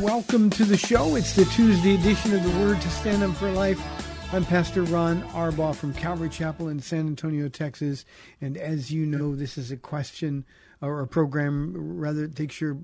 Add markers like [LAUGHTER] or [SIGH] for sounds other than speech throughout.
Welcome to the show. It's the Tuesday edition of the Word to Stand Up for Life. I'm Pastor Ron Arbaugh from Calvary Chapel in San Antonio, Texas. And as you know, this is a question or a program rather that takes your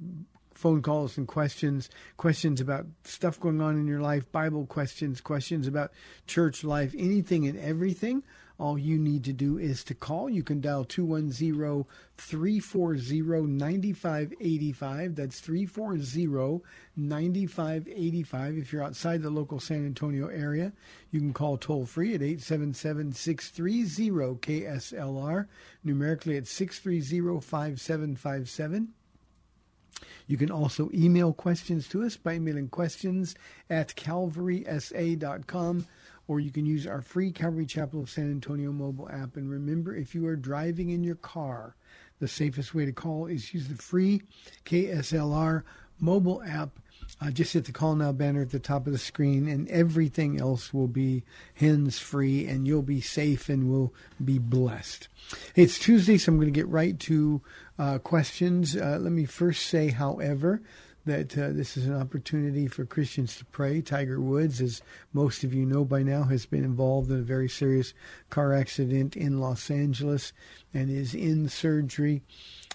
phone calls and questions, questions about stuff going on in your life, Bible questions, questions about church life, anything and everything. All you need to do is to call. You can dial 210 340 9585. That's 340 9585. If you're outside the local San Antonio area, you can call toll free at 877 630 KSLR. Numerically, it's 630 5757. You can also email questions to us by emailing questions at calvarysa.com or you can use our free Calvary Chapel of San Antonio mobile app. And remember, if you are driving in your car, the safest way to call is use the free KSLR mobile app. Uh, just hit the call now banner at the top of the screen, and everything else will be hands free, and you'll be safe and will be blessed. It's Tuesday, so I'm going to get right to uh, questions. Uh, let me first say, however, that uh, this is an opportunity for Christians to pray. Tiger Woods, as most of you know by now, has been involved in a very serious car accident in Los Angeles and is in surgery.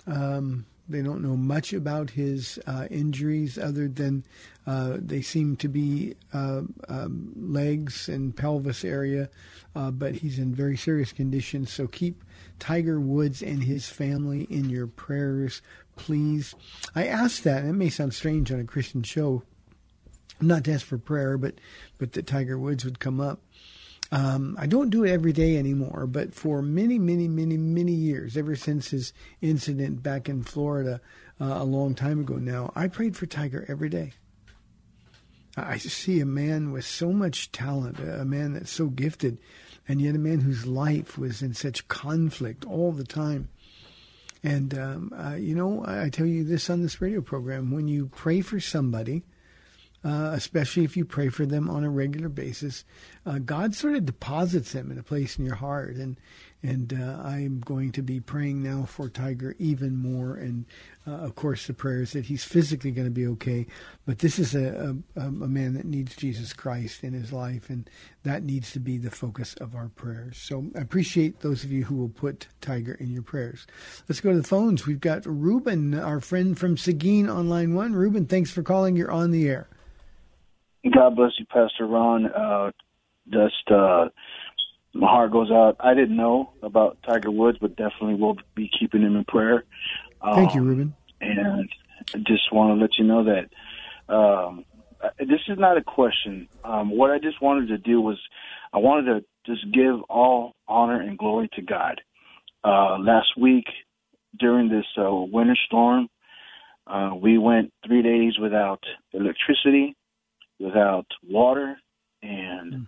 Um, they don't know much about his uh, injuries other than uh, they seem to be uh, um, legs and pelvis area, uh, but he's in very serious condition. So keep Tiger Woods and his family in your prayers, please. I ask that, and it may sound strange on a Christian show, not to ask for prayer, but but that Tiger Woods would come up. Um, I don't do it every day anymore, but for many, many, many, many years, ever since his incident back in Florida uh, a long time ago now, I prayed for Tiger every day. I see a man with so much talent, a man that's so gifted, and yet a man whose life was in such conflict all the time. And, um, uh, you know, I tell you this on this radio program when you pray for somebody, uh, especially if you pray for them on a regular basis, uh, God sort of deposits them in a place in your heart. And and uh, I'm going to be praying now for Tiger even more. And uh, of course, the prayer is that he's physically going to be okay. But this is a, a, a man that needs Jesus Christ in his life, and that needs to be the focus of our prayers. So I appreciate those of you who will put Tiger in your prayers. Let's go to the phones. We've got Ruben, our friend from Seguin on line one. Ruben, thanks for calling. You're on the air. God bless you, Pastor Ron. Uh, just uh, my heart goes out. I didn't know about Tiger Woods, but definitely will be keeping him in prayer. Um, Thank you, Ruben. And I just want to let you know that um, this is not a question. Um, what I just wanted to do was I wanted to just give all honor and glory to God. Uh, last week during this uh, winter storm, uh, we went three days without electricity without water and mm.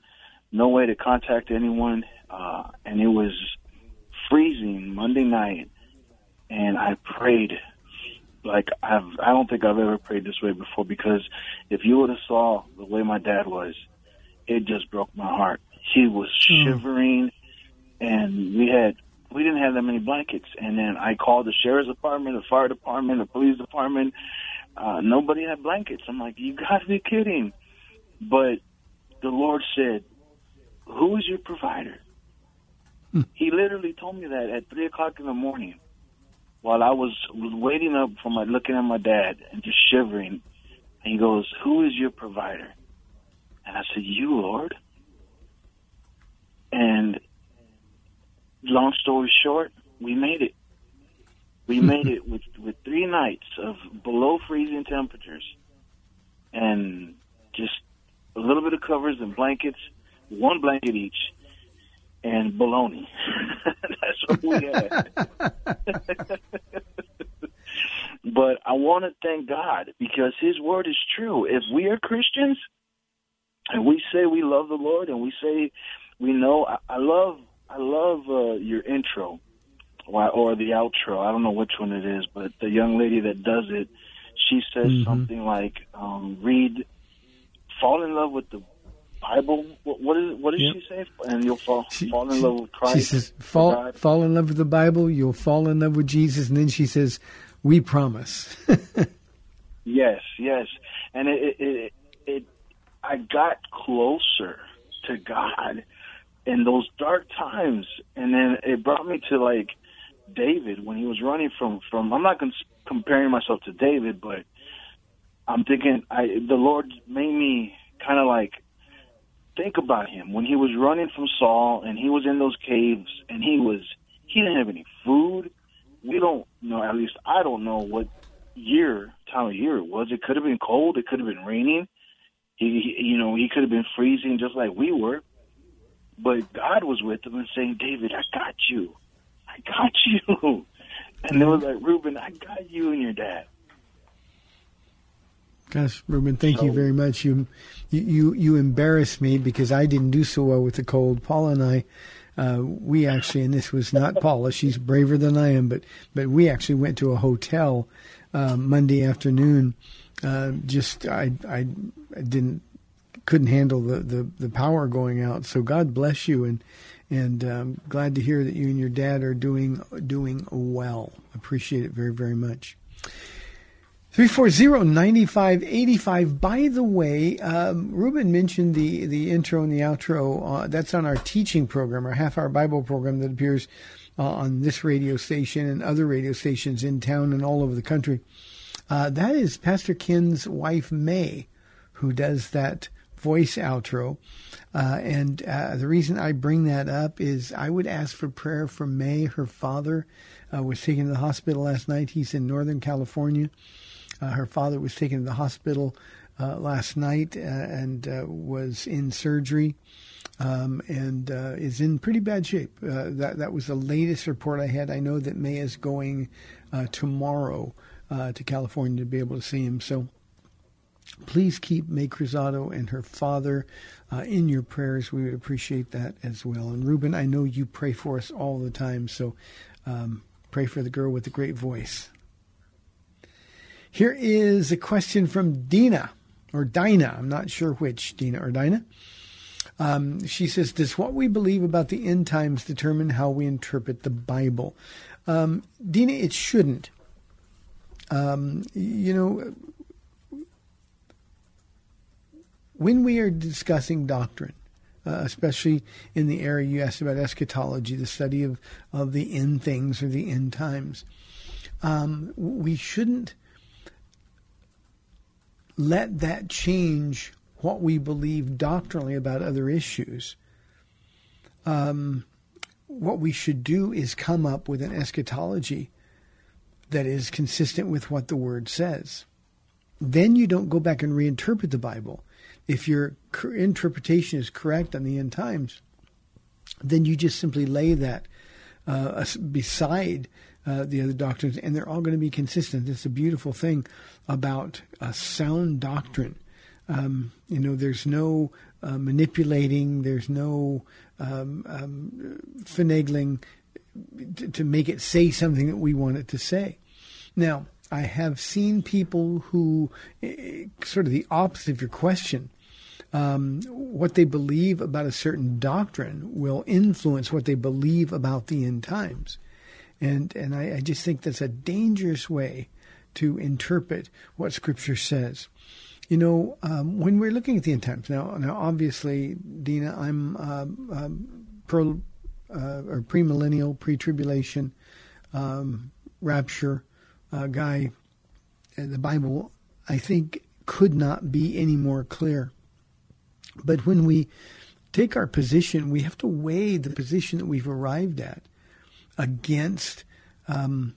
no way to contact anyone. Uh, and it was freezing Monday night, and I prayed like I've I don't think I've ever prayed this way before because if you would have saw the way my dad was, it just broke my heart. He was mm. shivering, and we had we didn't have that many blankets. And then I called the sheriff's department, the fire department, the police department. Uh, nobody had blankets. I'm like, you got to be kidding. But the Lord said, Who is your provider? Hmm. He literally told me that at three o'clock in the morning while I was, was waiting up for my looking at my dad and just shivering. And he goes, Who is your provider? And I said, You, Lord. And long story short, we made it. We [LAUGHS] made it with with three nights of below freezing temperatures, and just a little bit of covers and blankets, one blanket each, and bologna. [LAUGHS] That's what we had. [LAUGHS] but I want to thank God because His word is true. If we are Christians and we say we love the Lord and we say we know, I, I love, I love uh, your intro or the outro. I don't know which one it is, but the young lady that does it, she says mm-hmm. something like, um, "Read, fall in love with the Bible. What, what is what does yep. she say? And you'll fall she, fall in love with Christ. She says, "Fall fall in love with the Bible. You'll fall in love with Jesus." And then she says, "We promise." [LAUGHS] yes, yes, and it, it, it, it I got closer to God in those dark times, and then it brought me to like David when he was running from from. I'm not comparing myself to David, but I'm thinking I the Lord made me kind of like think about him when he was running from Saul and he was in those caves and he was he didn't have any food. We don't know. At least I don't know what year time of year it was. It could have been cold. It could have been raining. He, he you know, he could have been freezing just like we were. But God was with him and saying, David, I got you. I got [LAUGHS] you. And it was like, Ruben, I got you and your dad. Gosh, Ruben, thank so, you very much. You, you, you embarrassed me because I didn't do so well with the cold. Paula and I, uh, we actually, and this was not Paula. She's braver than I am, but but we actually went to a hotel uh, Monday afternoon. Uh, just I, I I didn't couldn't handle the, the the power going out. So God bless you and and um, glad to hear that you and your dad are doing doing well. Appreciate it very very much. 340-9585. By the way, um, Ruben mentioned the, the intro and the outro. Uh, that's on our teaching program, our half-hour Bible program that appears uh, on this radio station and other radio stations in town and all over the country. Uh, that is Pastor Ken's wife, May, who does that voice outro. Uh, and uh, the reason I bring that up is I would ask for prayer for May. Her father uh, was taken to the hospital last night. He's in Northern California. Uh, her father was taken to the hospital uh, last night uh, and was in surgery. Um, and is in pretty bad shape. that that was the latest report I had. I know that May is going tomorrow to California to be able to see him. So please keep May Cruzado and her father uh, in your prayers. We would appreciate that as well. And Ruben, I know you pray for us all the time, so um, pray for the girl with the great voice. Here is a question from Dina or Dinah. I'm not sure which, Dina or Dinah. Um, she says, Does what we believe about the end times determine how we interpret the Bible? Um, Dina, it shouldn't. Um, you know, when we are discussing doctrine, uh, especially in the area you asked about eschatology, the study of, of the end things or the end times, um, we shouldn't let that change what we believe doctrinally about other issues. Um, what we should do is come up with an eschatology that is consistent with what the Word says. Then you don't go back and reinterpret the Bible if your interpretation is correct on the end times, then you just simply lay that uh, beside uh, the other doctrines, and they're all going to be consistent. It's a beautiful thing about a sound doctrine. Um, you know, there's no uh, manipulating, there's no um, um, finagling to, to make it say something that we want it to say. Now, I have seen people who, eh, sort of the opposite of your question, um, what they believe about a certain doctrine will influence what they believe about the end times. And, and I, I just think that's a dangerous way to interpret what Scripture says. You know, um, when we're looking at the end times now, now obviously, Dina, I'm uh, pro uh, or premillennial, pre-tribulation, um, rapture uh, guy. The Bible, I think, could not be any more clear. But when we take our position, we have to weigh the position that we've arrived at against um,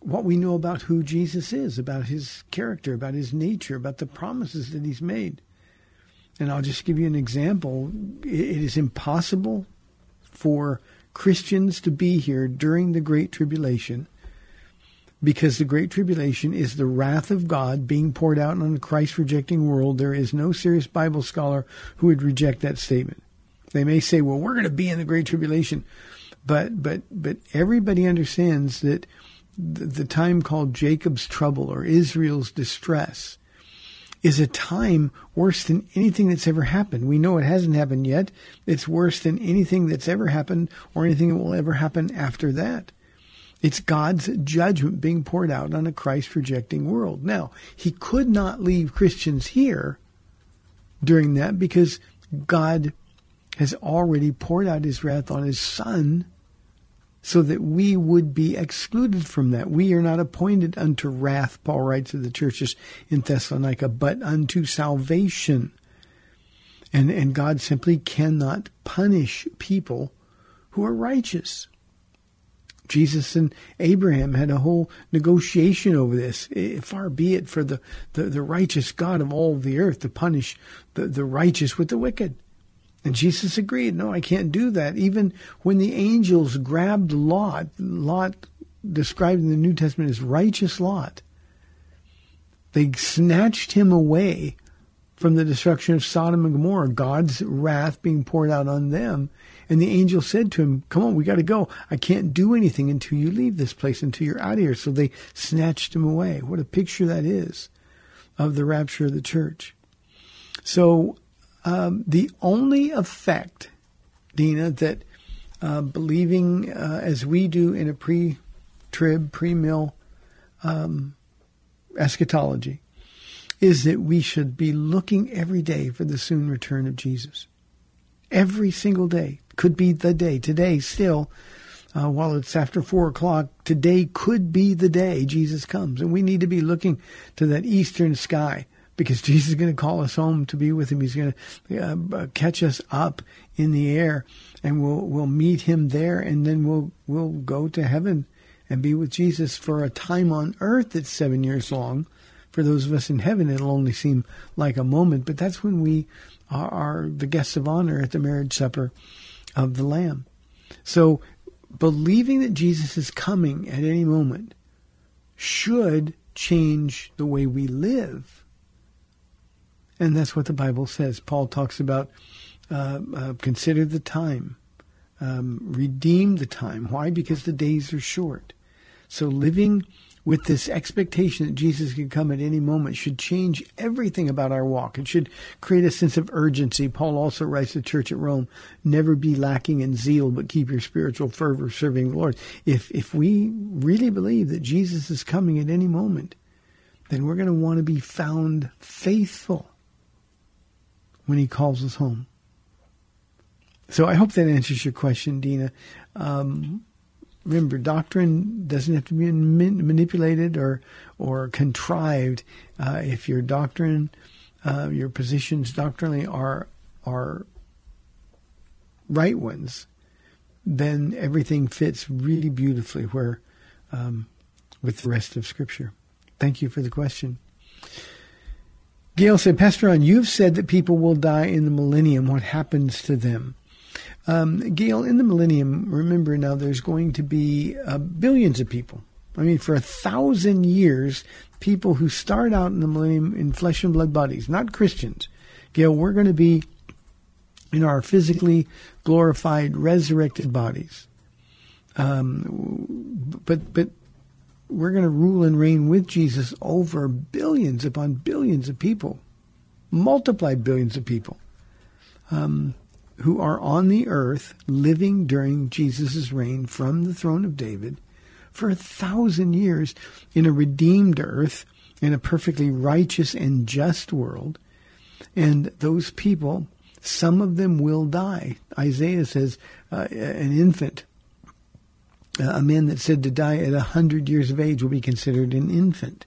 what we know about who Jesus is, about his character, about his nature, about the promises that he's made. And I'll just give you an example. It is impossible for Christians to be here during the Great Tribulation because the Great Tribulation is the wrath of God being poured out on a Christ rejecting world. There is no serious Bible scholar who would reject that statement. They may say, well, we're going to be in the Great Tribulation. But, but, but everybody understands that the, the time called Jacob's trouble or Israel's distress is a time worse than anything that's ever happened. We know it hasn't happened yet. It's worse than anything that's ever happened or anything that will ever happen after that. It's God's judgment being poured out on a Christ rejecting world. Now, he could not leave Christians here during that because God has already poured out his wrath on his son so that we would be excluded from that. We are not appointed unto wrath, Paul writes to the churches in Thessalonica, but unto salvation. And, and God simply cannot punish people who are righteous. Jesus and Abraham had a whole negotiation over this. Far be it for the, the, the righteous God of all the earth to punish the, the righteous with the wicked. And Jesus agreed, no, I can't do that. Even when the angels grabbed Lot, Lot described in the New Testament as righteous Lot, they snatched him away from the destruction of Sodom and Gomorrah, God's wrath being poured out on them. And the angel said to him, Come on, we got to go. I can't do anything until you leave this place, until you're out of here. So they snatched him away. What a picture that is of the rapture of the church. So um, the only effect, Dina, that uh, believing uh, as we do in a pre trib, pre mill um, eschatology is that we should be looking every day for the soon return of Jesus. Every single day could be the day. Today, still, uh, while it's after four o'clock, today could be the day Jesus comes. And we need to be looking to that eastern sky because [LAUGHS] Jesus is going to call us home to be with him. He's going to uh, catch us up in the air and we'll, we'll meet him there and then we'll, we'll go to heaven and be with Jesus for a time on earth that's seven years long. For those of us in heaven, it'll only seem like a moment, but that's when we are, are the guests of honor at the marriage supper of the Lamb. So believing that Jesus is coming at any moment should change the way we live and that's what the Bible says. Paul talks about uh, uh, consider the time, um, redeem the time. Why? Because the days are short. So living with this expectation that Jesus can come at any moment should change everything about our walk. It should create a sense of urgency. Paul also writes to the church at Rome, never be lacking in zeal, but keep your spiritual fervor serving the Lord. If, if we really believe that Jesus is coming at any moment, then we're going to want to be found faithful when he calls us home. So I hope that answers your question, Dina. Um, remember, doctrine doesn't have to be manipulated or or contrived. Uh, if your doctrine, uh, your positions doctrinally are are right ones, then everything fits really beautifully where um, with the rest of Scripture. Thank you for the question. Gail said, Pastor Ron, you've said that people will die in the millennium. What happens to them? Um, Gail, in the millennium, remember now there's going to be uh, billions of people. I mean, for a thousand years, people who start out in the millennium in flesh and blood bodies, not Christians. Gail, we're going to be in our physically glorified, resurrected bodies. Um, but but we're going to rule and reign with Jesus over billions upon billions of people, multiplied billions of people, um, who are on the earth living during Jesus' reign from the throne of David for a thousand years in a redeemed earth, in a perfectly righteous and just world. And those people, some of them will die. Isaiah says uh, an infant a man that said to die at a hundred years of age will be considered an infant.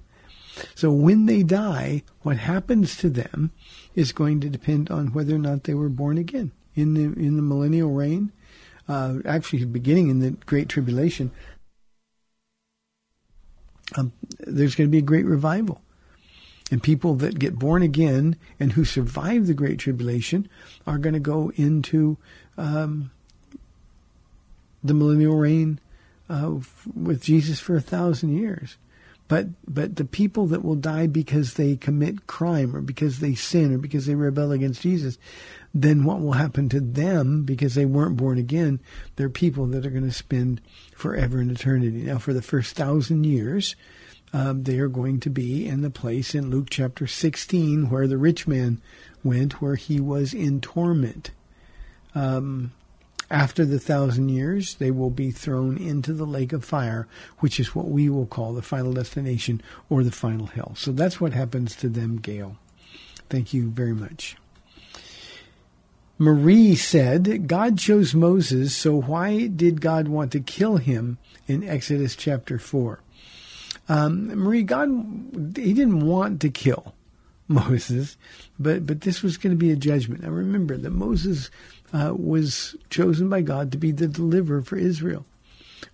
So when they die, what happens to them is going to depend on whether or not they were born again in the in the millennial reign. Uh, actually, beginning in the Great Tribulation, um, there's going to be a great revival. And people that get born again and who survive the Great Tribulation are going to go into um, the millennial reign uh, with Jesus for a thousand years. But but the people that will die because they commit crime or because they sin or because they rebel against Jesus, then what will happen to them because they weren't born again? They're people that are going to spend forever in eternity. Now, for the first thousand years, um, they are going to be in the place in Luke chapter 16 where the rich man went, where he was in torment. Um, after the thousand years, they will be thrown into the lake of fire, which is what we will call the final destination or the final hell. So that's what happens to them, Gail. Thank you very much. Marie said, God chose Moses, so why did God want to kill him in Exodus chapter 4? Um, Marie, God, he didn't want to kill [LAUGHS] Moses, but, but this was going to be a judgment. Now remember that Moses uh, was chosen by God to be the deliverer for Israel.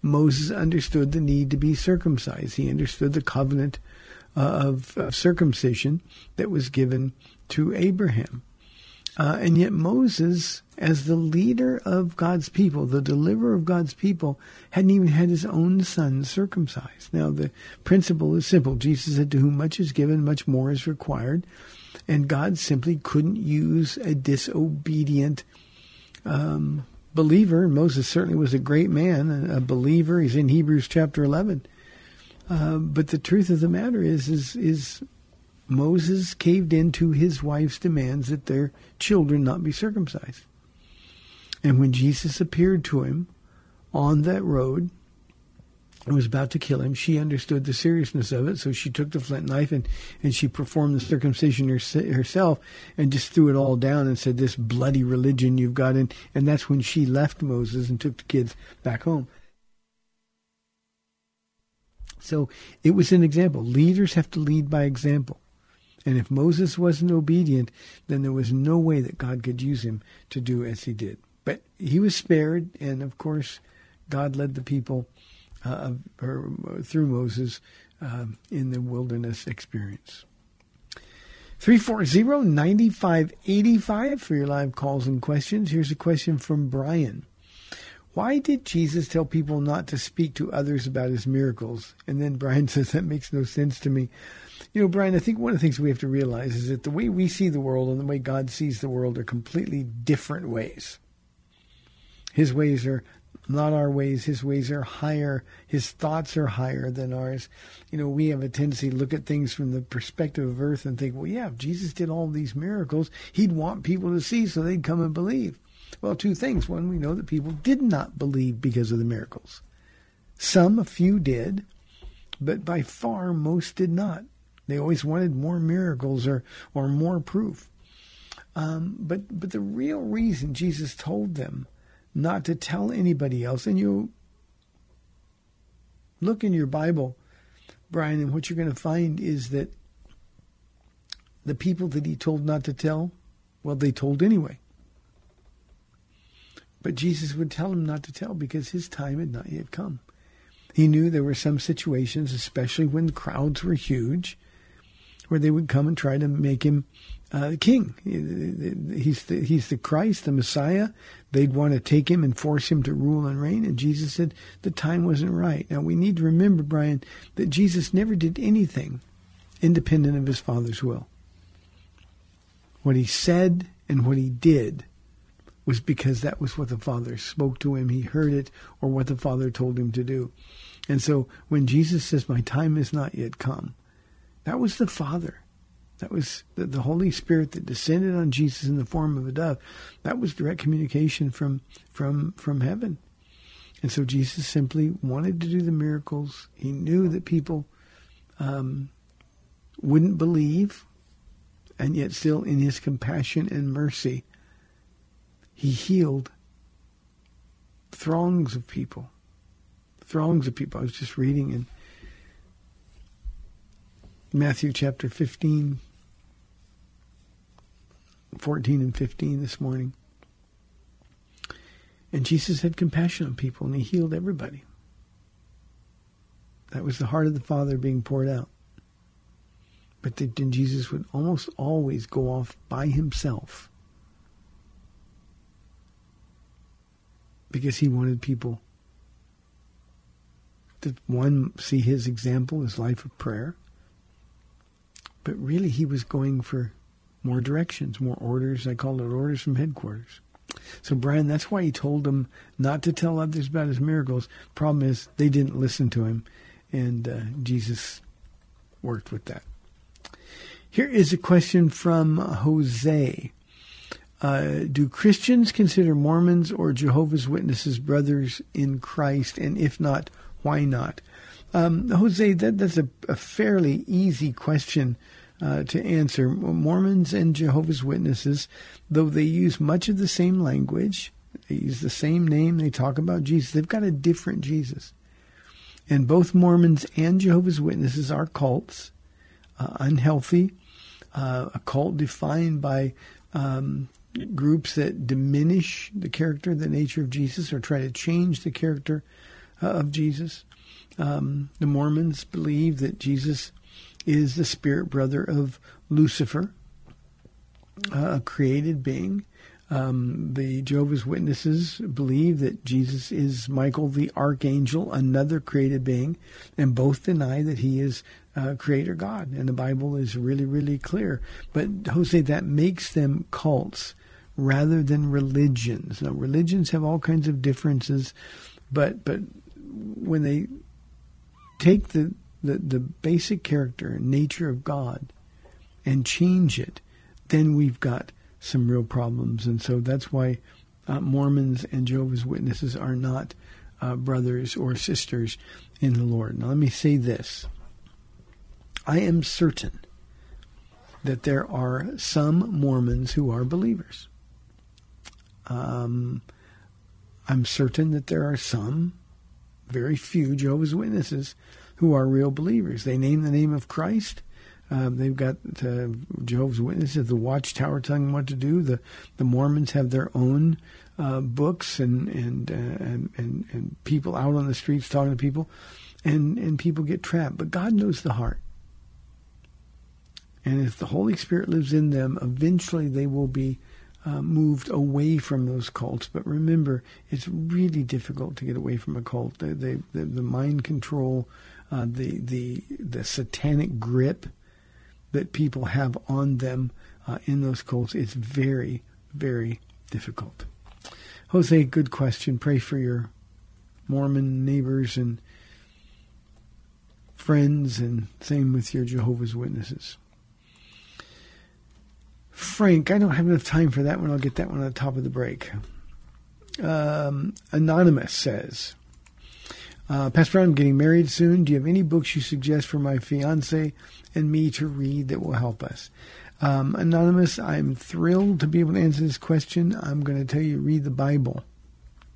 Moses understood the need to be circumcised. He understood the covenant uh, of, of, circumcision that was given to Abraham. Uh, and yet Moses, as the leader of God's people, the deliverer of God's people, hadn't even had his own son circumcised. Now the principle is simple. Jesus said, to whom much is given, much more is required. And God simply couldn't use a disobedient um, believer. Moses certainly was a great man, a believer. He's in Hebrews chapter 11. Uh, but the truth of the matter is, is, is Moses caved into his wife's demands that their children not be circumcised. And when Jesus appeared to him on that road, and was about to kill him, she understood the seriousness of it. So she took the flint knife and, and she performed the circumcision herself and just threw it all down and said, This bloody religion you've got. in. and that's when she left Moses and took the kids back home. So it was an example. Leaders have to lead by example. And if Moses wasn't obedient, then there was no way that God could use him to do as he did. But he was spared, and of course, God led the people uh, or through Moses uh, in the wilderness experience. 340-9585 for your live calls and questions. Here's a question from Brian. Why did Jesus tell people not to speak to others about his miracles? And then Brian [LAUGHS] says, that makes no sense to me. You know, Brian, I think one of the things we have to realize is that the way we see the world and the way God sees the world are completely different ways. His ways are not our ways. His ways are higher. His thoughts are higher than ours. You know, we have a tendency to look at things from the perspective of earth and think, well, yeah, if Jesus did all these miracles, he'd want people to see so they'd come and believe. Well, two things. One, we know that people did not believe because of the miracles. Some, a few did, but by far most did not. They always wanted more miracles or, or more proof. Um, but but the real reason Jesus told them not to tell anybody else. And you look in your Bible, Brian, and what you're going to find is that the people that he told not to tell, well, they told anyway. But Jesus would tell him not to tell because his time had not yet come. He knew there were some situations, especially when crowds were huge, where they would come and try to make him uh, king. He's the, he's the Christ, the Messiah. They'd want to take him and force him to rule and reign. And Jesus said the time wasn't right. Now we need to remember, Brian, that Jesus never did anything independent of his Father's will. What he said and what he did was because that was what the Father spoke to him. He heard it or what the Father told him to do. And so when Jesus says, My time has not yet come, that was the Father. That was the, the, Holy Spirit that descended on Jesus in the form of a dove. That was direct communication from from from heaven. And so Jesus simply wanted to do the miracles. He knew that people um, wouldn't believe, and yet still in his compassion and mercy, he healed throngs of people. Throngs of people. I was just reading in Matthew chapter 15, 14 and 15 this morning. And Jesus had compassion on people and he healed everybody. That was the heart of the Father being poured out. But then Jesus would almost always go off by himself because he wanted people to, one, see his example, his life of prayer. But really, he was going for more directions, more orders. I call it orders from headquarters. So, Brian, that's why he told them not to tell others about his miracles. Problem is, they didn't listen to him, and uh, Jesus worked with that. Here is a question from Jose. Uh, do Christians consider Mormons or Jehovah's Witnesses brothers in Christ? And if not, why not? Um, Jose, that, that's a, a, fairly easy question uh, to answer. Mormons and Jehovah's Witnesses, though they use much of the same language, they use the same name, they talk about Jesus, they've got a different Jesus. And both Mormons and Jehovah's Witnesses are cults, uh, unhealthy, uh, a cult defined by um, groups that diminish the character, the nature of Jesus, or try to change the character uh, of Jesus. Um, the Mormons believe that Jesus is the spirit brother of Lucifer, uh, a created being. Um, the Jehovah's Witnesses believe that Jesus is Michael the archangel, another created being, and both deny that he is uh, creator God. And the Bible is really, really clear. But Jose, that makes them cults rather than religions. Now, religions have all kinds of differences, but but when they take the the, the basic character and nature of God and change it, then we've got some real problems. And so that's why uh, Mormons and Jehovah's Witnesses are not uh, brothers or sisters in the Lord. Now, let me say this I am certain that there are some Mormons who are believers. Um, I'm certain that there are some, very few Jehovah's Witnesses who are real believers. They name the name of Christ. Um, they've got uh, Jehovah's Witnesses, the Watchtower telling them what to do. The the Mormons have their own uh, books and and, uh, and and and people out on the streets talking to people, and and people get trapped. But God knows the heart. And if the Holy Spirit lives in them, eventually they will be uh, moved away from those cults. But remember, it's really difficult to get away from a cult. The, the, the, the mind control, uh, the, the, the satanic grip that people have on them uh, in those cults, it's very, very difficult. Jose, good question. Pray for your Mormon neighbors and friends, and same with your Jehovah's Witnesses. Frank, I don't have enough time for that one. I'll get that one at the top of the break. Um, Anonymous says, uh, Pastor I'm getting married soon. Do you have any books you suggest for my fiance and me to read that will help us? Um, Anonymous, I'm thrilled to be able to answer this question. I'm going to tell you read the Bible,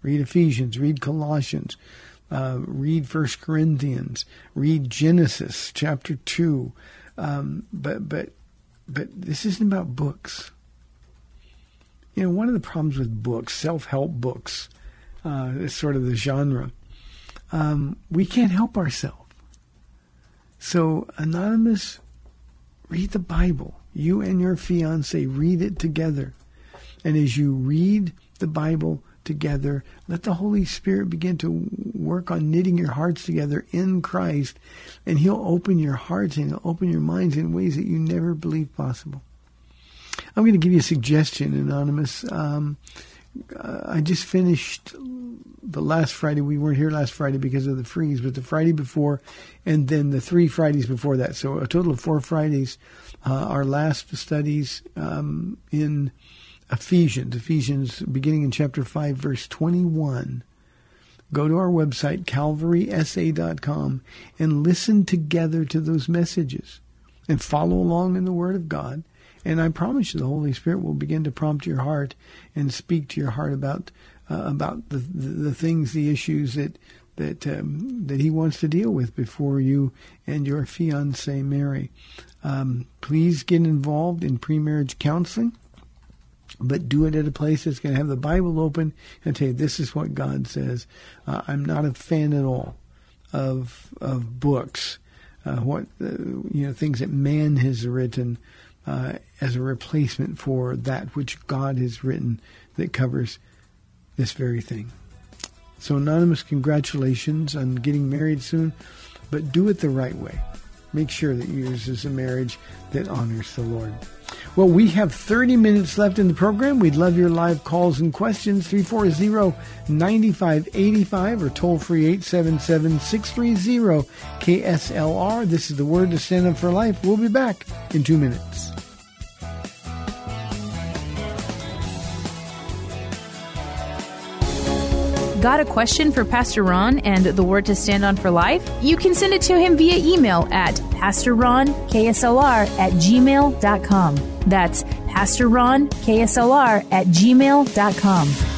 read Ephesians, read Colossians, uh, read First Corinthians, read Genesis chapter two. Um, but but but this isn't about books. You know, one of the problems with books, self-help books, uh, is sort of the genre. Um, we can't help ourselves. So, anonymous, read the Bible. You and your fiance read it together, and as you read the Bible, together. Let the Holy Spirit begin to work on knitting your hearts together in Christ, and He'll open your hearts and He'll open your minds in ways that you never believed possible. I'm going to give you a suggestion, Anonymous. Um, uh, I just finished the last Friday. We weren't here last Friday because of the freeze, but the Friday before, and then the three Fridays before that. So a total of four Fridays. Uh, our last studies um, in Ephesians, Ephesians beginning in chapter 5, verse 21. Go to our website, calvarysa.com, and listen together to those messages and follow along in the Word of God. And I promise you, the Holy Spirit will begin to prompt your heart and speak to your heart about uh, about the, the, the things, the issues that that um, that He wants to deal with before you and your fiance marry. Um, please get involved in pre-marriage counseling. But do it at a place that's going to have the Bible open and tell you this is what God says. Uh, I'm not a fan at all of of books, uh, what uh, you know things that man has written uh, as a replacement for that which God has written that covers this very thing. So anonymous, congratulations on getting married soon, but do it the right way. Make sure that yours is a marriage that honors the Lord. Well, we have 30 minutes left in the program. We'd love your live calls and questions. 340-9585 or toll free 877-630-KSLR. This is the word to stand up for life. We'll be back in two minutes. Got a question for Pastor Ron and the Word to Stand On for Life? You can send it to him via email at PastorRonKSLR at gmail.com. That's PastorRonKSLR at gmail.com.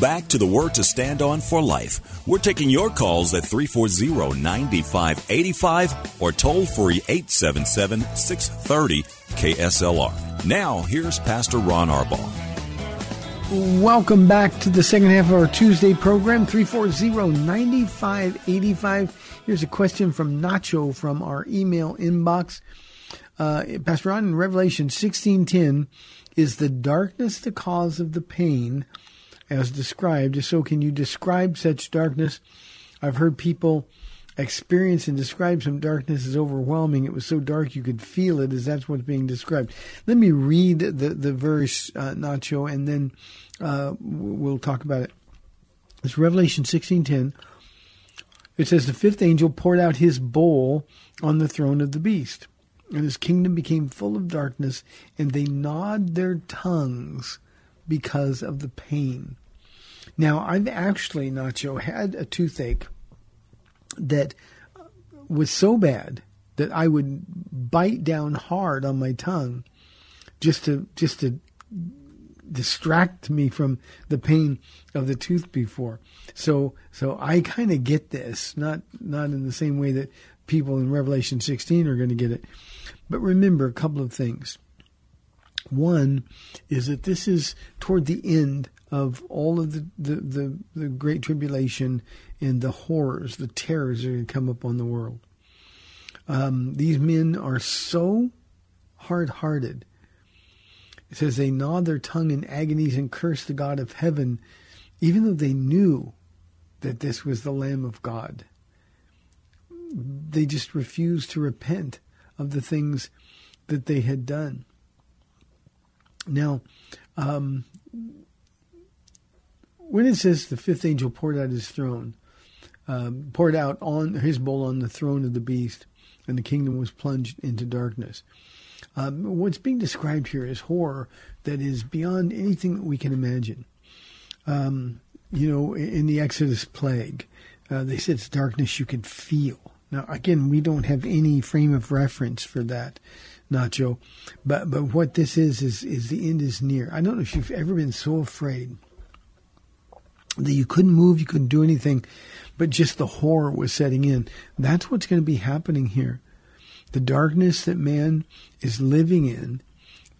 back to the Word to Stand On for Life. We're taking your calls at 340 9585 or toll free 877 630 KSLR. Now, here's Pastor Ron Arbaugh. Welcome back to the second half of our Tuesday program, 340-9585. Here's a question from Nacho from our email inbox. Uh, Pastor Ron, in Revelation 16.10, is the darkness the cause of the pain as described? So can you describe such darkness? I've heard people experience and describe some darkness as overwhelming. It was so dark you could feel it as that's what's being described. Let me read the, the verse, uh, Nacho, and then uh, we'll talk about it. It's Revelation 16.10. It says, The fifth angel poured out his bowl on the throne of the beast, and his kingdom became full of darkness, and they gnawed their tongues because of the pain. Now, I've actually, Nacho, had a toothache that was so bad that I would bite down hard on my tongue just to just to distract me from the pain of the tooth before. So so I kind of get this, not not in the same way that people in Revelation 16 are going to get it. But remember a couple of things. One is that this is toward the end of all of the, the, the, the great tribulation and the horrors, the terrors that are going to come upon the world. Um, these men are so hard hearted. It says they gnaw their tongue in agonies and curse the God of heaven, even though they knew that this was the Lamb of God. They just refused to repent of the things that they had done. Now, um, when it says the fifth angel poured out his throne, um, poured out on his bowl on the throne of the beast, and the kingdom was plunged into darkness. Um, what's being described here is horror that is beyond anything that we can imagine. Um, you know, in the Exodus plague, uh, they said it's darkness you can feel. Now, again, we don't have any frame of reference for that, Nacho. But but what this is is is the end is near. I don't know if you've ever been so afraid that you couldn't move, you couldn't do anything, but just the horror was setting in. That's what's going to be happening here. The darkness that man is living in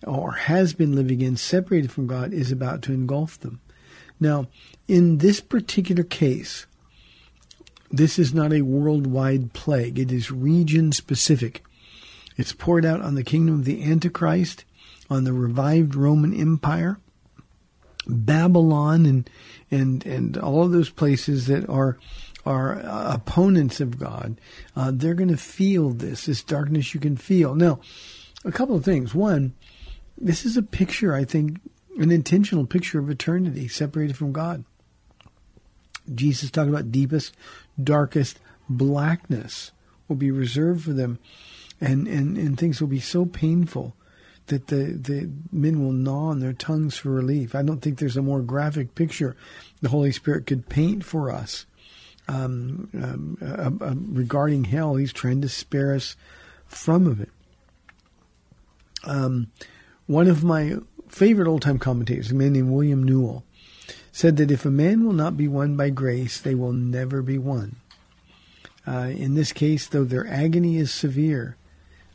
or has been living in, separated from God, is about to engulf them. Now, in this particular case, this is not a worldwide plague. It is region specific. It's poured out on the kingdom of the Antichrist, on the revived Roman Empire, Babylon, and and and all of those places that are are uh, opponents of God. Uh, they're going to feel this this darkness you can feel. Now, a couple of things. One, this is a picture. I think an intentional picture of eternity separated from God. Jesus talked about deepest, darkest blackness will be reserved for them, and, and, and things will be so painful that the, the men will gnaw on their tongues for relief. I don't think there's a more graphic picture the Holy Spirit could paint for us um, um, uh, uh, regarding hell. He's trying to spare us from of it. Um, one of my favorite old time commentators, a man named William Newell, said that if a man will not be won by grace, they will never be won. Uh, in this case, though their agony is severe,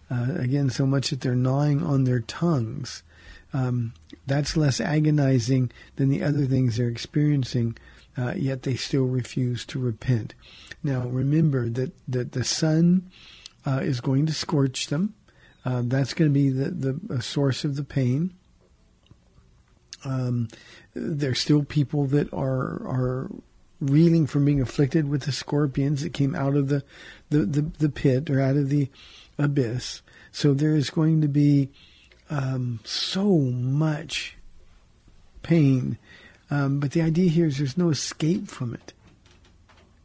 uh, again, so much that they're gnawing on their tongues, um, that's less agonizing than the other things they're experiencing, uh, yet they still refuse to repent. Now, remember that, that the sun uh, is going to scorch them. Uh, that's going to be the, the source of the pain. Um, there's still people that are are reeling from being afflicted with the scorpions that came out of the, the, the, the pit or out of the abyss. So there is going to be um, so much pain. Um, but the idea here is there's no escape from it.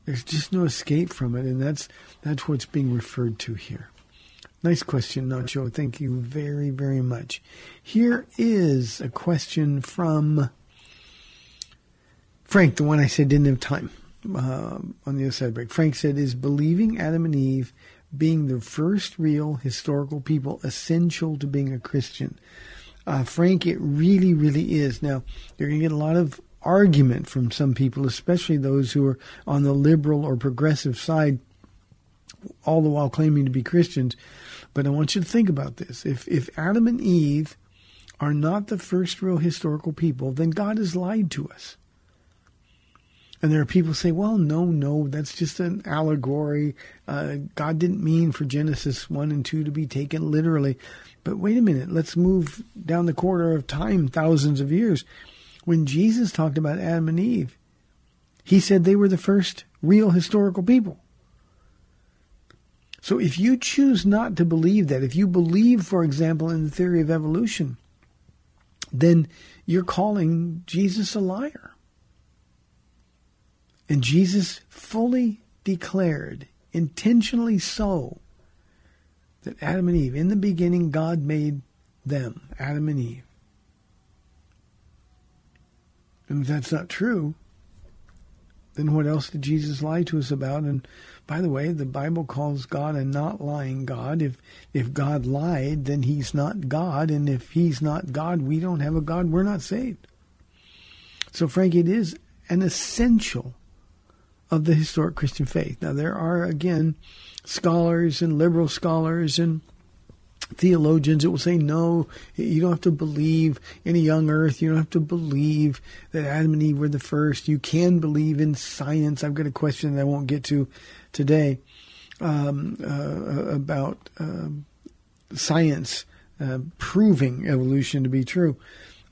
There's just no escape from it, and that's that's what's being referred to here. Nice question, Nacho. Thank you very, very much. Here is a question from Frank, the one I said didn't have time uh, on the other side break. Frank said, Is believing Adam and Eve being the first real historical people essential to being a Christian? Uh, Frank, it really, really is. Now, you're going to get a lot of argument from some people, especially those who are on the liberal or progressive side, all the while claiming to be Christians. But I want you to think about this. If, if Adam and Eve are not the first real historical people, then God has lied to us. And there are people who say, well, no, no, that's just an allegory. Uh, God didn't mean for Genesis 1 and 2 to be taken literally. But wait a minute, let's move down the corridor of time thousands of years. When Jesus talked about Adam and Eve, he said they were the first real historical people. So if you choose not to believe that, if you believe, for example, in the theory of evolution, then you're calling Jesus a liar. And Jesus fully declared, intentionally so, that Adam and Eve, in the beginning, God made them, Adam and Eve. And if that's not true, then what else did Jesus lie to us about? And by the way, the Bible calls God a not lying God. If if God lied, then he's not God, and if he's not God, we don't have a God, we're not saved. So Frank, it is an essential of the historic Christian faith. Now, there are, again, scholars and liberal scholars and theologians that will say, no, you don't have to believe in a young earth. You don't have to believe that Adam and Eve were the first. You can believe in science. I've got a question that I won't get to today um, uh, about uh, science uh, proving evolution to be true.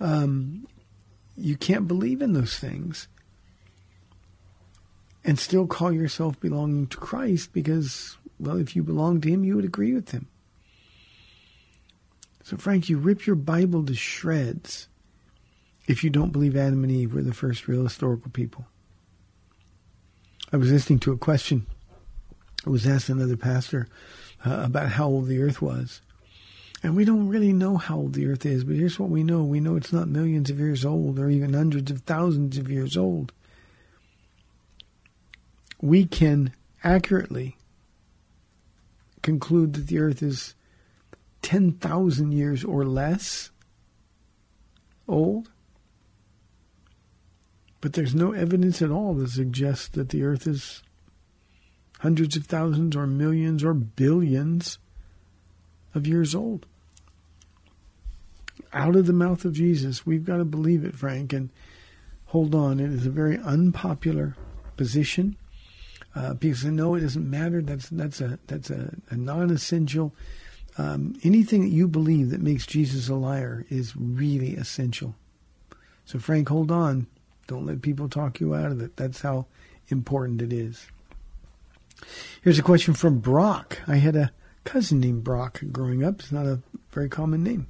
Um, you can't believe in those things and still call yourself belonging to Christ because, well, if you belong to Him, you would agree with Him. So, Frank, you rip your Bible to shreds if you don't believe Adam and Eve were the first real historical people. I was listening to a question. I was asked another pastor uh, about how old the earth was. And we don't really know how old the earth is, but here's what we know. We know it's not millions of years old or even hundreds of thousands of years old we can accurately conclude that the earth is 10,000 years or less old. But there's no evidence at all that suggests that the earth is hundreds of thousands or millions or billions of years old. Out of the mouth of Jesus, we've got to believe it, Frank, and hold on. It is a very unpopular position. Uh, people say no, it doesn't matter. That's that's a that's a, a non-essential. Um, anything that you believe that makes Jesus a liar is really essential. So Frank, hold on. Don't let people talk you out of it. That's how important it is. Here's a question from Brock. I had a cousin named Brock growing up. It's not a very common name.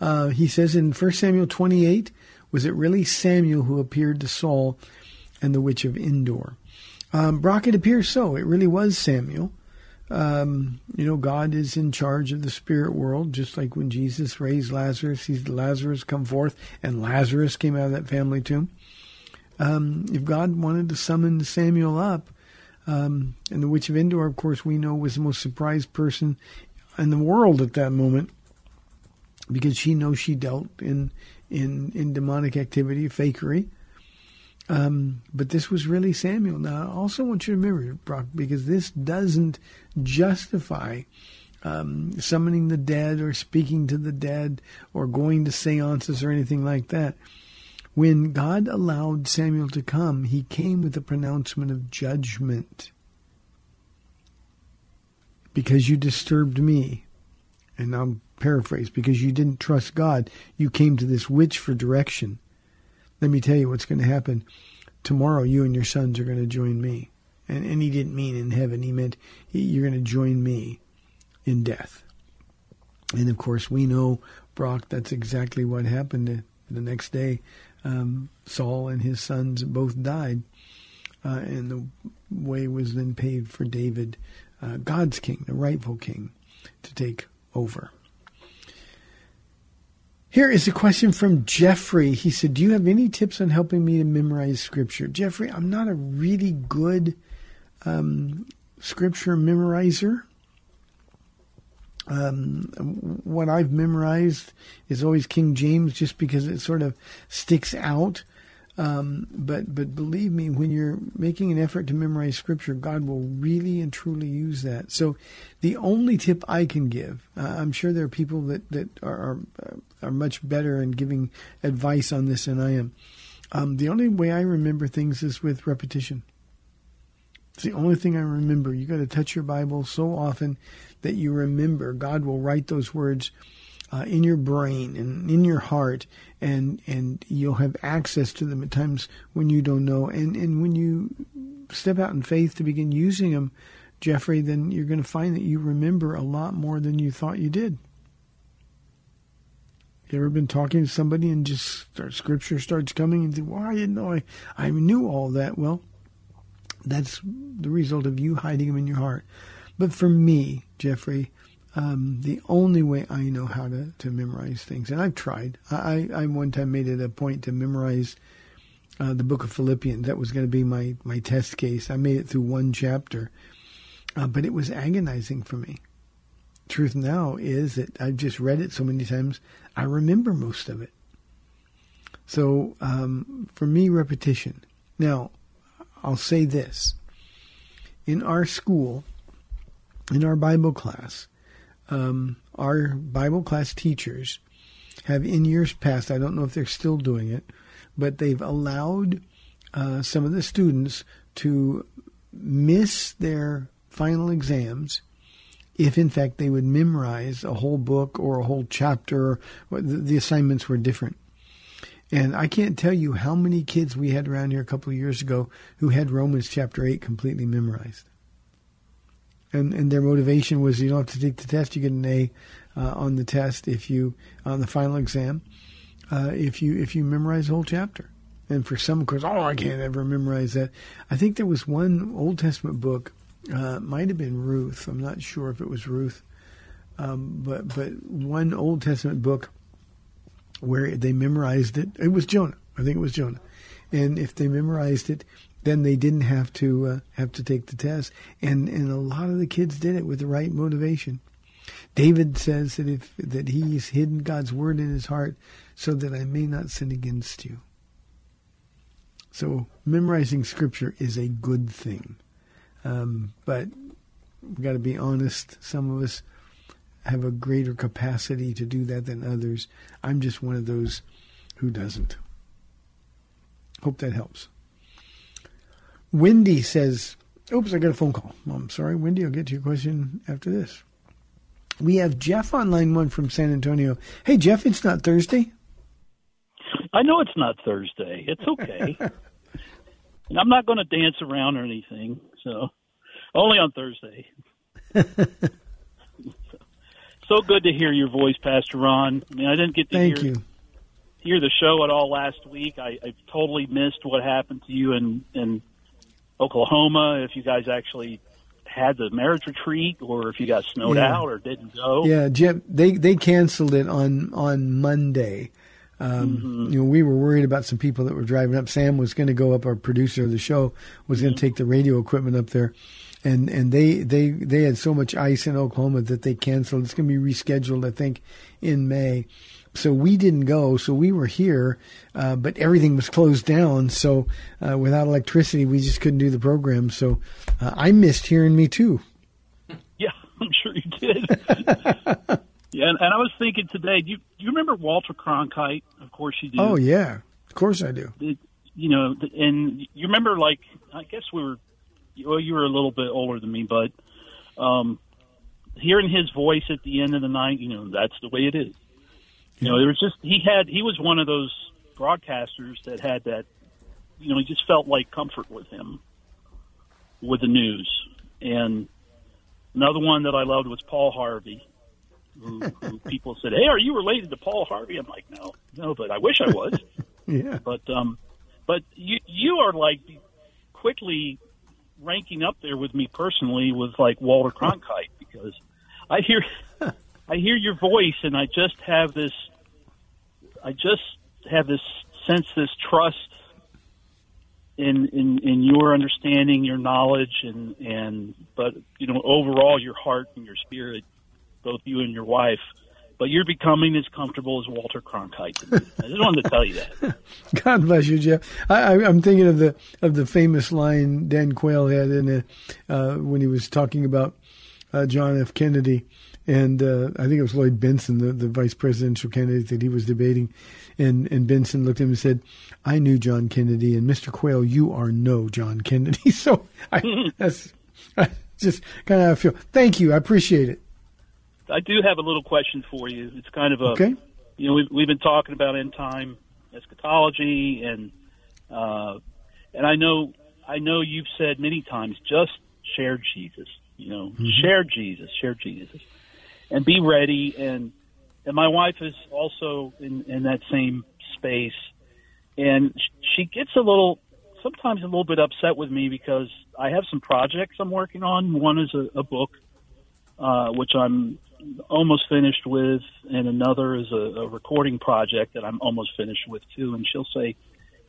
Uh, he says in 1 Samuel 28, was it really Samuel who appeared to Saul and the witch of Endor? Um, Brock, it appears so. It really was Samuel. Um, you know, God is in charge of the spirit world, just like when Jesus raised Lazarus, he's Lazarus come forth, and Lazarus came out of that family tomb. Um, if God wanted to summon Samuel up, um, and the witch of Endor, of course, we know was the most surprised person in the world at that moment, because she knows she dealt in in in demonic activity, fakery. Um, but this was really Samuel. Now, I also want you to remember, Brock, because this doesn't justify um, summoning the dead or speaking to the dead or going to seances or anything like that. When God allowed Samuel to come, he came with a pronouncement of judgment. Because you disturbed me, and I'll paraphrase, because you didn't trust God, you came to this witch for direction. Let me tell you what's going to happen. Tomorrow, you and your sons are going to join me. And, and he didn't mean in heaven, he meant you're going to join me in death. And of course, we know, Brock, that's exactly what happened the next day. Um, Saul and his sons both died, uh, and the way was then paved for David, uh, God's king, the rightful king, to take over. Here is a question from Jeffrey. He said, Do you have any tips on helping me to memorize scripture? Jeffrey, I'm not a really good um, scripture memorizer. Um, what I've memorized is always King James just because it sort of sticks out. Um, but but believe me, when you're making an effort to memorize scripture, God will really and truly use that. So, the only tip I can give, uh, I'm sure there are people that that are are, are, much better in giving advice on this than I am. Um, the only way I remember things is with repetition. It's the only thing I remember. You got to touch your Bible so often that you remember. God will write those words uh, in your brain and in your heart, and and you'll have access to them at times when you don't know. And and when you step out in faith to begin using them, Jeffrey, then you're going to find that you remember a lot more than you thought you did. You ever been talking to somebody and just start, scripture starts coming and think, "Well, I didn't know I I knew all that." Well, that's the result of you hiding them in your heart. But for me, Jeffrey, um, the only way I know how to, to memorize things, and I've tried. I, I one time made it a point to memorize uh, the book of Philippians. That was going to be my, my test case. I made it through one chapter, uh, but it was agonizing for me. Truth now is that I've just read it so many times, I remember most of it. So um, for me, repetition. Now, I'll say this. In our school, in our Bible class, um, our Bible class teachers have, in years past, I don't know if they're still doing it, but they've allowed uh, some of the students to miss their final exams if, in fact, they would memorize a whole book or a whole chapter. The assignments were different. And I can't tell you how many kids we had around here a couple of years ago who had Romans chapter 8 completely memorized. And, and their motivation was you don't have to take the test, you get an A uh, on the test if you, on the final exam, uh, if you, if you memorize the whole chapter. And for some, of course, oh, I can't ever memorize that. I think there was one Old Testament book, uh, might have been Ruth. I'm not sure if it was Ruth. Um, but, but one Old Testament book where they memorized it. It was Jonah. I think it was Jonah. And if they memorized it, then they didn't have to uh, have to take the test. And and a lot of the kids did it with the right motivation. David says that if that he's hidden God's word in his heart so that I may not sin against you. So memorizing scripture is a good thing, um, but we've got to be honest. Some of us have a greater capacity to do that than others. I'm just one of those who doesn't. Hope that helps. Wendy says, Oops, I got a phone call. I'm sorry, Wendy. I'll get to your question after this. We have Jeff on line one from San Antonio. Hey, Jeff, it's not Thursday. I know it's not Thursday. It's okay. [LAUGHS] and I'm not going to dance around or anything. So, only on Thursday. [LAUGHS] so good to hear your voice, Pastor Ron. I mean, I didn't get to Thank hear you. hear the show at all last week. I, I totally missed what happened to you in in Oklahoma. If you guys actually had the marriage retreat, or if you got snowed Yeah. out or didn't go. Yeah, Jeff, they they canceled it on on Monday. Um, You know, we were worried about some people that were driving up. Sam was going to go up. Our producer of the show was going to take the radio equipment up there, and and they they they had so much ice in Oklahoma that they canceled. It's going to be rescheduled, I think, in May. so we didn't go. So we were here, uh, but everything was closed down. So uh, without electricity, we just couldn't do the program. So uh, I missed hearing me too. [LAUGHS] Yeah, I'm sure you did. [LAUGHS] yeah, and, and I was thinking today. Do you, do you remember Walter Cronkite? Of course you do. Oh yeah, of course I do. It, you know, and you remember like I guess we were. Well, you were a little bit older than me, but um, hearing his voice at the end of the night, you know, that's the way it is. You know, there was just he had he was one of those broadcasters that had that. You know, he just felt like comfort with him, with the news. And another one that I loved was Paul Harvey. Who, who people said, "Hey, are you related to Paul Harvey?" I'm like, "No, no, but I wish I was." [LAUGHS] Yeah. But um, but you you are like quickly ranking up there with me personally with like Walter Cronkite because I hear I hear your voice and I just have this I just have this sense this trust in in in your understanding your knowledge and and but you know overall your heart and your spirit both you and your wife but you're becoming as comfortable as Walter Cronkite. I just wanted to tell you that. [LAUGHS] God bless you, Jeff. I, I, I'm thinking of the of the famous line Dan Quayle had in a, uh, when he was talking about uh, John F. Kennedy, and uh, I think it was Lloyd Bentsen, the, the vice presidential candidate that he was debating, and and Bentsen looked at him and said, "I knew John Kennedy, and Mr. Quayle, you are no John Kennedy." [LAUGHS] So I, [LAUGHS] that's I just kind of how I feel. Thank you, I appreciate it. I do have a little question for you. It's kind of a Okay. you know we've we've been talking about end time eschatology and uh, and I know I know you've said many times just share Jesus. You know, share Jesus, share Jesus, and be ready. And and my wife is also in in that same space, and she gets a little sometimes a little bit upset with me because I have some projects I'm working on. One is a, a book, uh, which I'm almost finished with, and another is a, a recording project that I'm almost finished with too. And she'll say,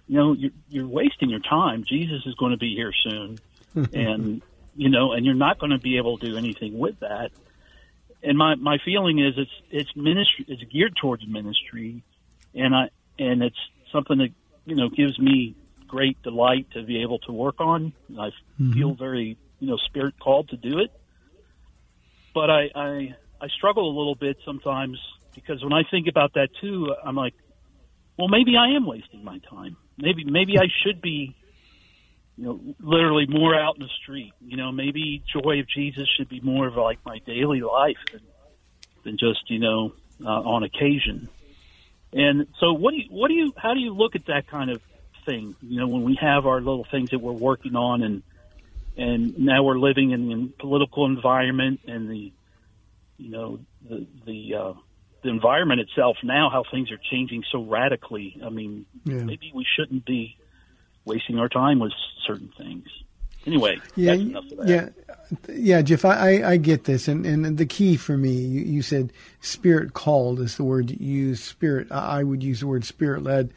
you know, you're, you're wasting your time. Jesus is going to be here soon, [LAUGHS] and you know, and you're not going to be able to do anything with that. And my my feeling is it's it's ministry. It's geared towards ministry, and I and it's something that you know gives me great delight to be able to work on. I mm-hmm. feel very you know spirit called to do it but I, I I struggle a little bit sometimes because when I think about that too, I'm like, well, maybe I am wasting my time. Maybe maybe I should be, you know, literally more out in the street. You know, maybe joy of Jesus should be more of like my daily life than than just you know uh, on occasion. And so, what do you what do you how do you look at that kind of thing? You know, when we have our little things that we're working on and and now we're living in the political environment and the you know the the uh, the environment itself now how things are changing so radically i mean Yeah. maybe we shouldn't be wasting our time with certain things anyway Yeah, that's enough of that. yeah, yeah, Jeff. I, I, get this, and, and the key for me, you, you said spirit called is the word you use. Spirit, I I would use the word spirit led.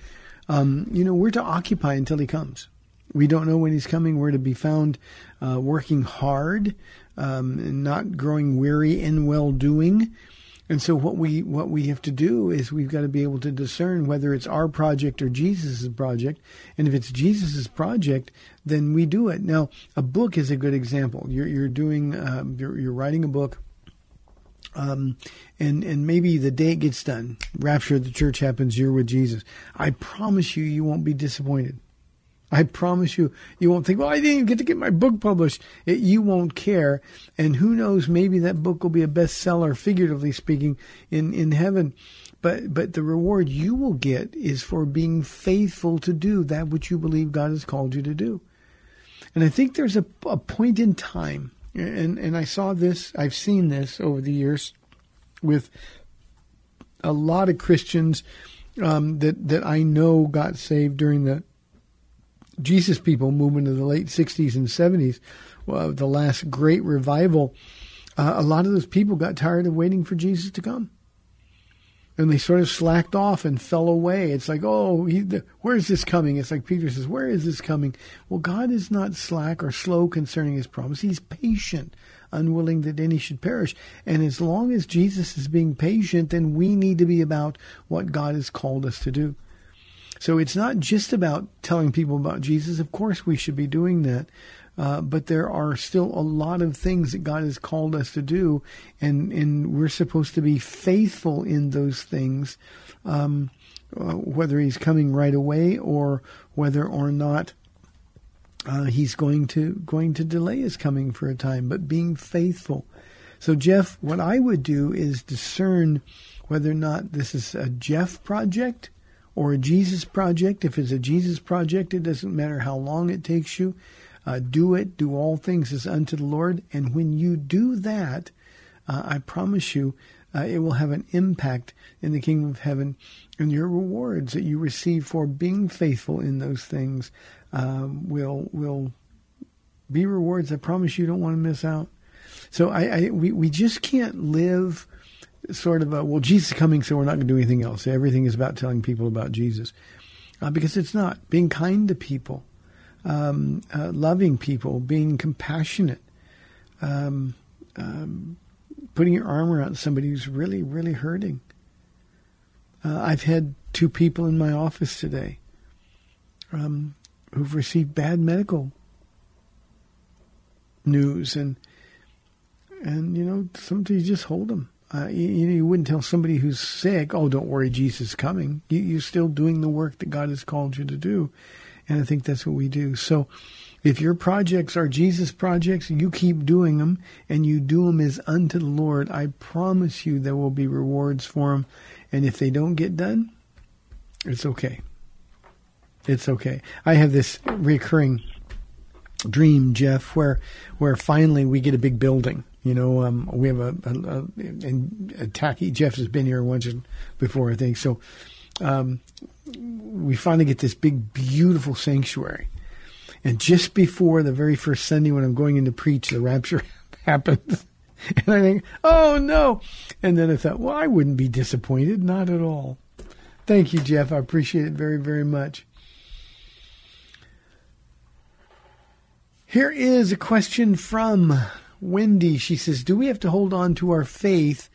Um, you know, we're to occupy until he comes. We don't know when he's coming. We're to be found uh, working hard, um, not growing weary in well doing. And so what we what we have to do is we've got to be able to discern whether it's our project or Jesus' project. And if it's Jesus' project, then we do it. Now, a book is a good example. You're you're doing um, you're, you're writing a book. Um, and and maybe the day it gets done, rapture of the church happens. You're with Jesus. I promise you, you won't be disappointed. I promise you, you won't think, well, I didn't get to get my book published. It, you won't care. And who knows, maybe that book will be a bestseller, figuratively speaking, in, in heaven. But, but the reward you will get is for being faithful to do that which you believe God has called you to do. And I think there's a, a point in time, and, and I saw this, I've seen this over the years with a lot of Christians um, that, that I know got saved during the Jesus people movement of the late 60s and 70s, well, the last great revival, uh, a lot of those people got tired of waiting for Jesus to come. and they sort of slacked off and fell away. It's like, oh, he, the, where is this coming? It's like Peter says, where is this coming? Well, God is not slack or slow concerning his promise. He's patient, unwilling that any should perish. And as long as Jesus is being patient, then we need to be about what God has called us to do. So it's not just about telling people about Jesus. Of course, we should be doing that. Uh, but there are still a lot of things that God has called us to do, and, and we're supposed to be faithful in those things, um, uh, whether He's coming right away or whether or not uh, He's going to going to delay His coming for a time. But being faithful. So Jeff, what I would do is discern whether or not this is a Jeff project or a Jesus project. If it's a Jesus project, it doesn't matter how long it takes you. Uh, do it, do all things as unto the Lord. And when you do that, uh, I promise you, uh, it will have an impact in the kingdom of heaven. And your rewards that you receive for being faithful in those things um, will will be rewards. I promise you don't want to miss out. So I, I we, we just can't live sort of a, well, Jesus is coming, so we're not going to do anything else. Everything is about telling people about Jesus. Uh, because it's not. Being kind to people, um, uh, loving people, being compassionate, um, um, putting your arm around somebody who's really, really hurting. Uh, I've had two people in my office today um, who've received bad medical news, and and you know sometimes you just hold them. Uh, you, you, wouldn't tell somebody who's sick, "Oh, don't worry, Jesus is coming." You, you're still doing the work that God has called you to do, and I think that's what we do. So if your projects are Jesus projects, you keep doing them and you do them as unto the Lord. I promise you there will be rewards for them. And if they don't get done, it's okay. It's okay. I have this recurring dream, Jeff, where where finally we get a big building. You know, um, we have a, a, a and a tacky. Jeff has been here once before, I think. So um, we finally get this big, beautiful sanctuary. And just before the very first Sunday when I'm going in to preach, the rapture [LAUGHS] happens. And I think, oh no. And then I thought, well, I wouldn't be disappointed. Not at all. Thank you, Jeff. I appreciate it very, very much. Here is a question from Wendy. She says, Do we have to hold on to our faith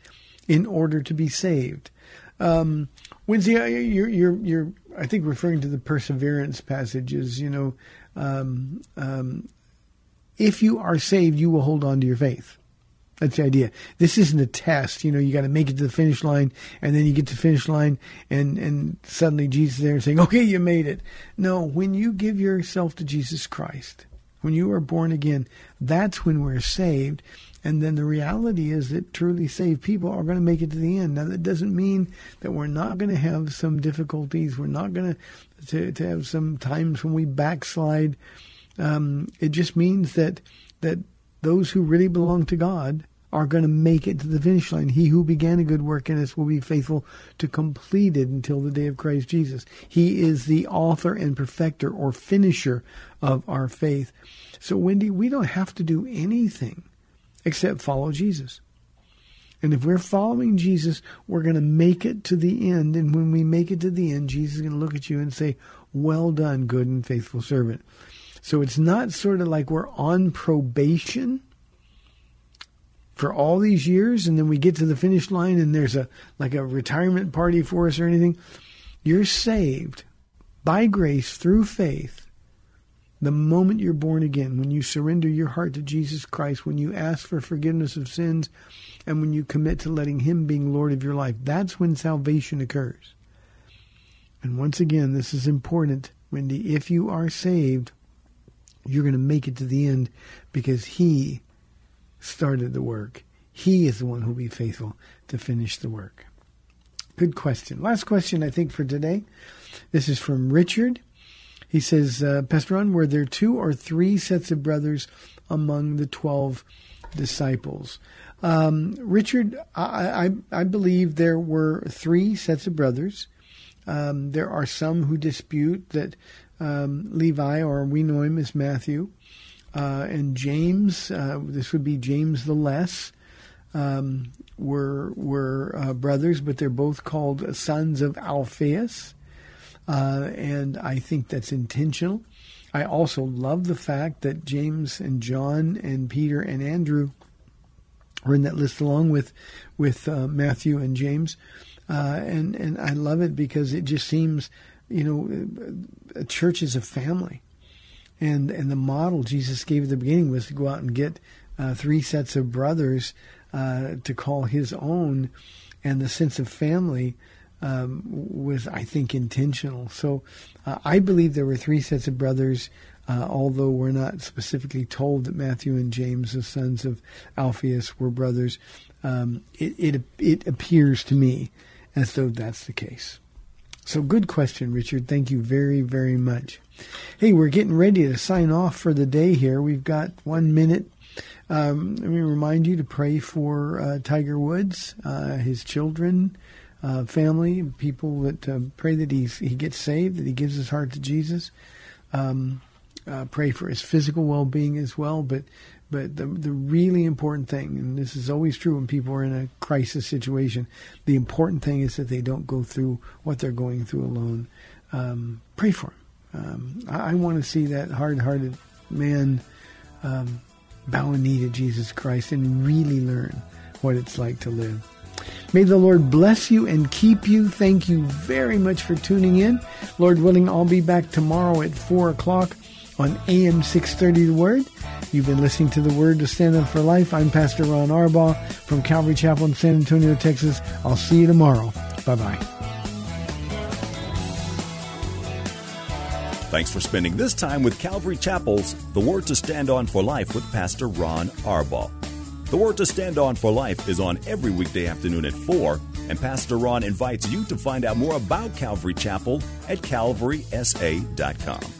in order to be saved? Um, Wednesday, you're, you're, you're, I think, referring to the perseverance passages. You know, um, um, if you are saved, you will hold on to your faith. That's the idea. This isn't a test. You know, you got to make it to the finish line, and then you get to the finish line, and and suddenly Jesus is there saying, "Okay, you made it." No, when you give yourself to Jesus Christ, when you are born again, that's when we're saved. And then the reality is that truly saved people are going to make it to the end. Now, that doesn't mean that we're not going to have some difficulties. We're not going to, to have some times when we backslide. Um, it just means that that those who really belong to God are going to make it to the finish line. He who began a good work in us will be faithful to complete it until the day of Christ Jesus. He is the author and perfecter or finisher of our faith. So, Wendy, we don't have to do anything except follow Jesus. And if we're following Jesus, we're going to make it to the end. And when we make it to the end, Jesus is going to look at you and say, Well done, good and faithful servant. So it's not sort of like we're on probation for all these years and then we get to the finish line and there's a like a retirement party for us or anything. You're saved by grace through faith the moment you're born again, when you surrender your heart to Jesus Christ, when you ask for forgiveness of sins, and when you commit to letting Him being Lord of your life, that's when salvation occurs. And once again, this is important, Wendy. If you are saved, you're going to make it to the end because He started the work. He is the one who will be faithful to finish the work. Good question. Last question, I think, for today. This is from Richard. He says, uh, Pastor Ron, were there two or three sets of brothers among the 12 disciples? Um, Richard, I, I, I, believe there were three sets of brothers. Um, there are some who dispute that um, Levi, or we know him as Matthew, uh, and James, uh, this would be James the Less, um, were were uh, brothers, but they're both called sons of Alphaeus, uh, and I think that's intentional. I also love the fact that James and John and Peter and Andrew are in that list along with with uh, Matthew and James, uh, and and I love it because it just seems, you know, a church is a family, and and the model Jesus gave at the beginning was to go out and get uh, three sets of brothers uh, to call his own, and the sense of family um, was, I think, intentional. So uh, I believe there were three sets of brothers, uh, although we're not specifically told that Matthew and James, the sons of Alphaeus, were brothers. Um, it, it it appears to me as though that's the case. So good question, Richard. Thank you very very much. Hey, we're getting ready to sign off for the day here. We've got one minute. Um, let me remind you to pray for uh, Tiger Woods, uh, his children, uh, family, people that uh, pray that he's, he gets saved, that he gives his heart to Jesus. Um, uh, pray for his physical well-being as well, but but the the really important thing, and this is always true when people are in a crisis situation, the important thing is that they don't go through what they're going through alone. Um, pray for them. Um, I, I want to see that hard-hearted man um, bow a knee to Jesus Christ and really learn what it's like to live. May the Lord bless you and keep you. Thank you very much for tuning in. Lord willing, I'll be back tomorrow at 4 o'clock on AM 630 The Word. You've been listening to The Word to Stand Up for Life. I'm Pastor Ron Arbaugh from Calvary Chapel in San Antonio, Texas. I'll see you tomorrow. Bye-bye. Thanks for spending this time with Calvary Chapel's The Word to Stand On for Life with Pastor Ron Arbaugh. The Word to Stand On for Life is on every weekday afternoon at 4, and Pastor Ron invites you to find out more about Calvary Chapel at calvarysa.com.